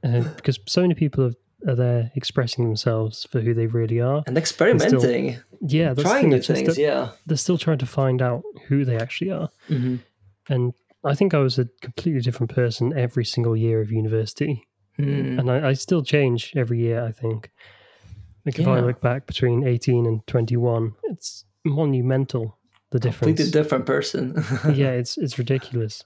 uh, because so many people are, are there expressing themselves for who they really are and experimenting. Still, yeah, trying new things. Still, yeah, they're still trying to find out who they actually are. Mm-hmm. And I think I was a completely different person every single year of university. Mm. And I, I, still change every year, I think. Like if I look back between 18 and 21, it's monumental, the difference. Completely different person. [laughs] yeah, it's it's ridiculous.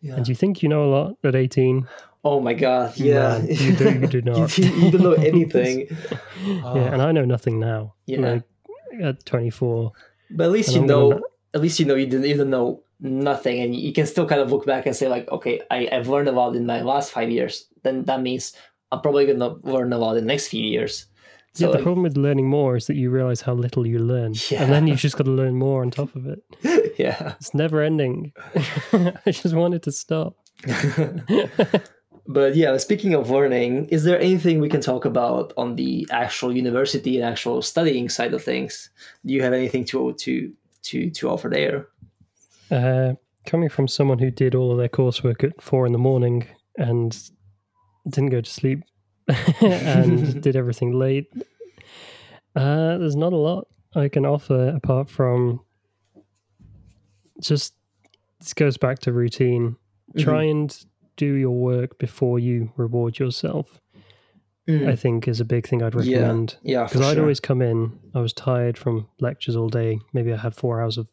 Yeah. And you think you know a lot at 18? Oh my God, yeah. Man, you, do, you do [laughs] not. you, you, don't know anything. [laughs] yeah, and I know nothing now. Yeah. Like, at 24. But at least you know, at least you know you didn't, you didn't know nothing and you can still kind of look back and say like okay I, i've learned a lot in my last five years then that means i'm probably going to learn a lot in the next few years so yeah, the like, problem with learning more is that you realize how little you learn yeah. and then you've just got to learn more on top of it. [laughs] Yeah. It's never ending. [laughs] I just wanted to stop. [laughs] But yeah speaking of learning is there anything we can talk about on the actual university and actual studying side of things? Do you have anything to to to to offer there? Uh, coming from someone who did all of their coursework at four in the morning and didn't go to sleep [laughs] and did everything late, uh, there's not a lot I can offer apart from just this goes back to routine. Mm-hmm. Try and do your work before you reward yourself. Mm. I think is a big thing I'd recommend. Yeah, because I'd sure. always come in. I was tired from lectures all day. Maybe I had four hours of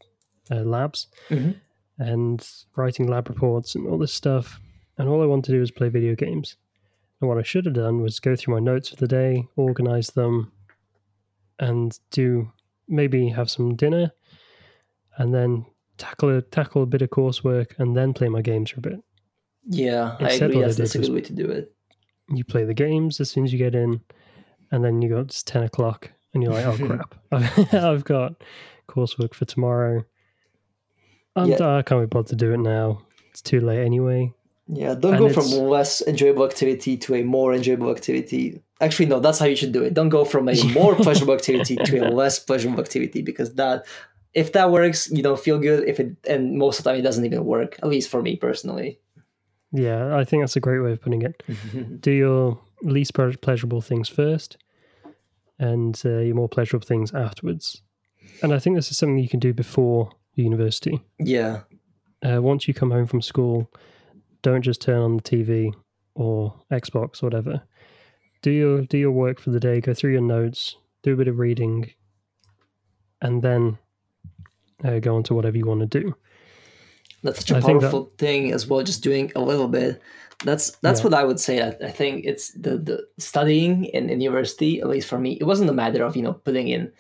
uh, labs mm-hmm. and writing lab reports and all this stuff. And all I wanted to do was play video games. And what I should have done was go through my notes for the day, organize them, and do maybe have some dinner, and then tackle a, tackle a bit of coursework, and then play my games for a bit. Yeah, Instead, I agree. That's, that's a good way to do it. You play the games as soon as you get in, and then you go, it's 10 o'clock, and you're like, oh [laughs] crap, [laughs] I've got coursework for tomorrow. I'm, yeah. Uh, I can't be bothered to do it now. It's too late anyway. Yeah, don't and go from less enjoyable activity to a more enjoyable activity. Actually, no, that's how you should do it. Don't go from a [laughs] more pleasurable activity to a less pleasurable activity because that, if that works, you don't feel good. If it, and most of the time it doesn't even work. At least for me personally. Yeah, I think that's a great way of putting it. [laughs] do your least pleasurable things first, and uh, your more pleasurable things afterwards. And I think this is something you can do before university. Yeah. Uh, once you come home from school, don't just turn on the TV or Xbox or whatever. Do your do your work for the day. Go through your notes. Do a bit of reading, and then uh, go on to whatever you want to do. That's such a I powerful that, thing as well. Just doing a little bit. That's that's yeah. what I would say. I, I think it's the the studying in, in university. At least for me, it wasn't a matter of you know putting in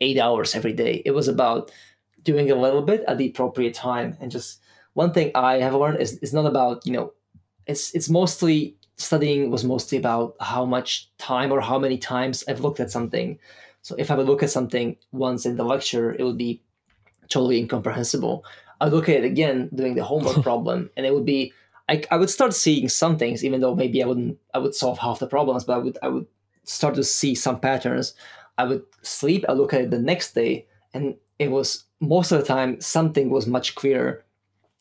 eight hours every day. It was about doing a little bit at the appropriate time. And just one thing I have learned is it's not about, you know, it's it's mostly studying was mostly about how much time or how many times I've looked at something. So if I would look at something once in the lecture, it would be totally incomprehensible. I'd look at it again doing the homework [laughs] problem, and it would be I, I would start seeing some things, even though maybe I wouldn't I would solve half the problems, but I would I would start to see some patterns. I would sleep, I look at it the next day, and it was most of the time something was much clearer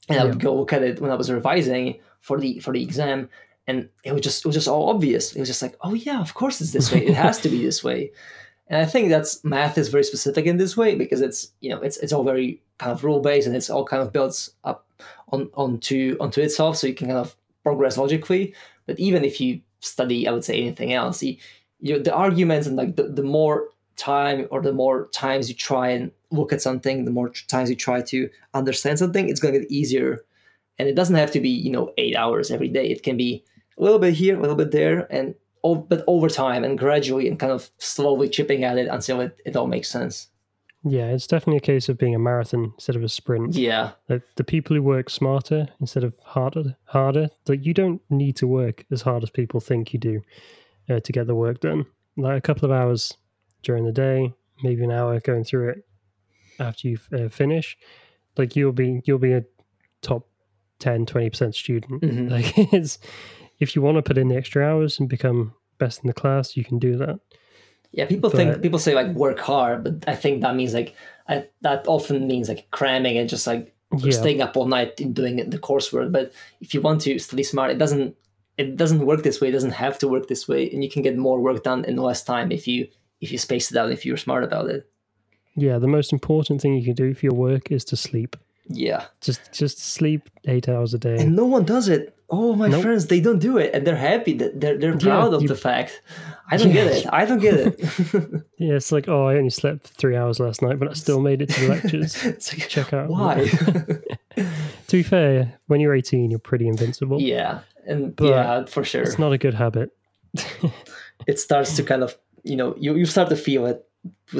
and i would go look at it when i was revising for the for the exam and it was just it was just all obvious. It was just like oh yeah of course it's this way. It has to be this way. [laughs] And i think that's math is very specific in this way because it's you know it's it's all very kind of rule based and it's all kind of built up on onto onto itself so you can kind of progress logically. But even if you study i would say anything else you, you the arguments and like the, the more time or the more times you try and look at something, the more times you try to understand something, it's going to get easier. And it doesn't have to be, you know, eight hours every day. It can be a little bit here, a little bit there, and but over time and gradually and kind of slowly chipping at it until it, it all makes sense. Yeah, it's definitely a case of being a marathon instead of a sprint. Yeah. Like the people who work smarter instead of harder, harder. Like you don't need to work as hard as people think you do uh, to get the work done. Like a couple of hours during the day, maybe an hour going through it after you uh, finish. Like you'll be you'll be a top 10 20% student. Mhm. [laughs] Like it's if you want to put in the extra hours and become best in the class, you can do that. Yeah, people think people say like work hard, but I think that means like I, that often means like cramming and just like Yeah. staying up all night and doing the coursework. But if you want to study smart, it doesn't it doesn't work this way. It doesn't have to work this way, and you can get more work done in less time if you if you space it out. If you're smart about it. Yeah, the most important thing you can do for your work is to sleep. Yeah, Just just sleep 8 hours a day. and no one does it. Oh, my Nope. friends, they don't do it, and they're happy that they're they're proud of you- the fact. I don't get it. I don't get it. [laughs] [laughs] Yeah, it's like, oh, I only slept three hours last night, but I still made it to the lectures. [laughs] it's like, Check out. why? to be fair, when you're 18, you're pretty invincible. yeah, and But yeah, for sure. It's not a good habit. it starts to kind of you know you, you start to feel it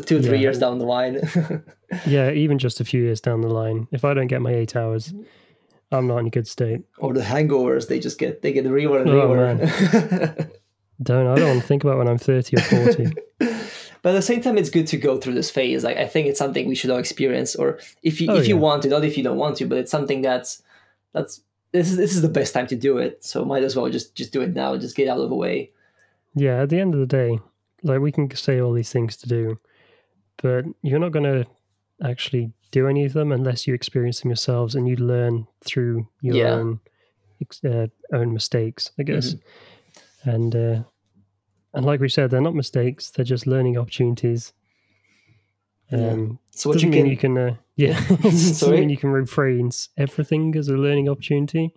two three Yeah. years down the line. [laughs] Yeah, even just a few years down the line, if I don't get my eight hours, I'm not in a good state. or the hangovers they just get they get real and Oh, realer [laughs] Don't I don't want to think about when I'm 30 or 40. [laughs] but at the same time it's good to go through this phase. Like i think it's something we should all experience or if you Oh, if you want to not if you don't want to but it's something that's that's this is this is the best time to do it. So might as well just just do it now. Just get out of the way. Yeah, at the end of the day, like we can say all these things to do, but you're not going to actually do any of them unless you experience them yourselves and you learn through your Yeah. own uh, own mistakes, I guess. Mm-hmm. And uh, and like we said, they're not mistakes; they're just learning opportunities. Yeah. Um, so what you mean can you can, uh, yeah, [laughs] [laughs] Sorry? mean you can refrain everything as a learning opportunity.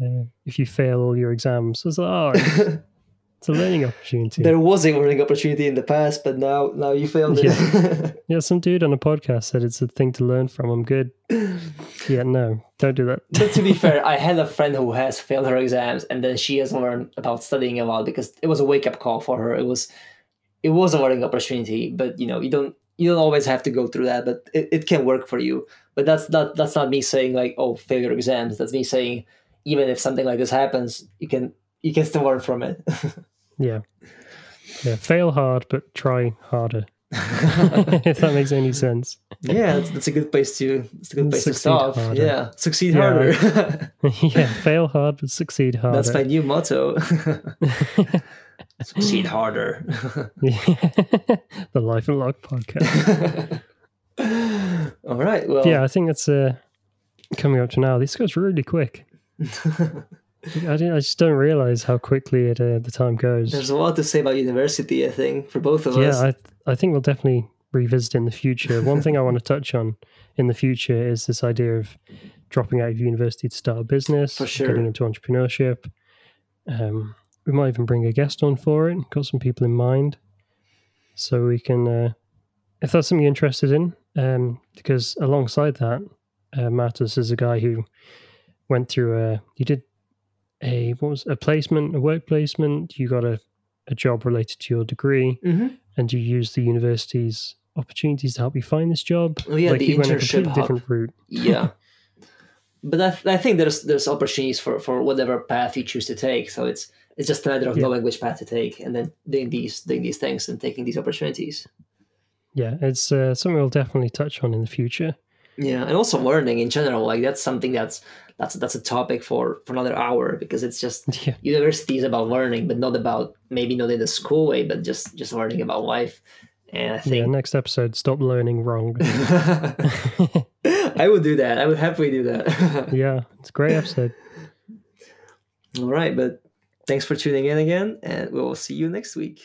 Uh, if you fail all your exams, it's like, [laughs] oh, it's a learning opportunity. there was a learning opportunity in the past but now now you failed it [laughs] Yeah, some dude on a podcast said it's a thing to learn from. I'm good. Yeah, no, don't do that. [laughs] but to be fair, I had a friend who has failed her exams, and then she has learned about studying a lot because it was a wake up call for her. It was, it was a learning opportunity. But you know, you don't you don't always have to go through that, but it, it can work for you. But that's not that's not me saying like oh fail your exams. That's me saying even if something like this happens, you can you can still learn from it. [laughs] Yeah. Yeah, fail hard, but try harder. [laughs] [laughs] if that makes any sense. yeah, that's, that's a good place to it's a good place to Succeed start. harder. Yeah, succeed Yeah. harder. [laughs] yeah, fail hard, but succeed harder. that's my new motto. succeed harder. the Life Unlocked podcast. All right. Well, yeah, I think that's uh, coming up to now. This goes really quick. I, I just don't realize how quickly it, uh, the time goes. there's a lot to say about university. I think for both of us. Yeah, I I think we'll definitely revisit in the future. One thing I want to touch on in the future is this idea of dropping out of university to start a business, For sure. getting into entrepreneurship. Um, we might even bring a guest on for it. Got some people in mind, so we can, uh, if that's something you're interested in, um, because alongside that, uh, Matus is a guy who went through a. You did a what was a placement, a work placement. You got a a job related to your degree Mhm. and you use the university's opportunities to help you find this job. Oh, yeah, the he went a internship different route. yeah. [laughs] But I, th- I think there's there's opportunities for, for whatever path you choose to take. So it's it's just a matter of Yeah. knowing which path to take and then doing these doing these things and taking these opportunities. Yeah, it's uh, something we'll definitely touch on in the future. Yeah, and also learning in general. Like that's something that's that's that's a topic for for another hour because it's just [laughs] Yeah, university is about learning, but not about maybe not in the school way, but just just learning about life. And I yeah. think Next episode, stop learning wrong. [laughs] [laughs] I would do that. I would happily do that. yeah, it's a great episode. All right, but thanks for tuning in again, and we'll see you next week.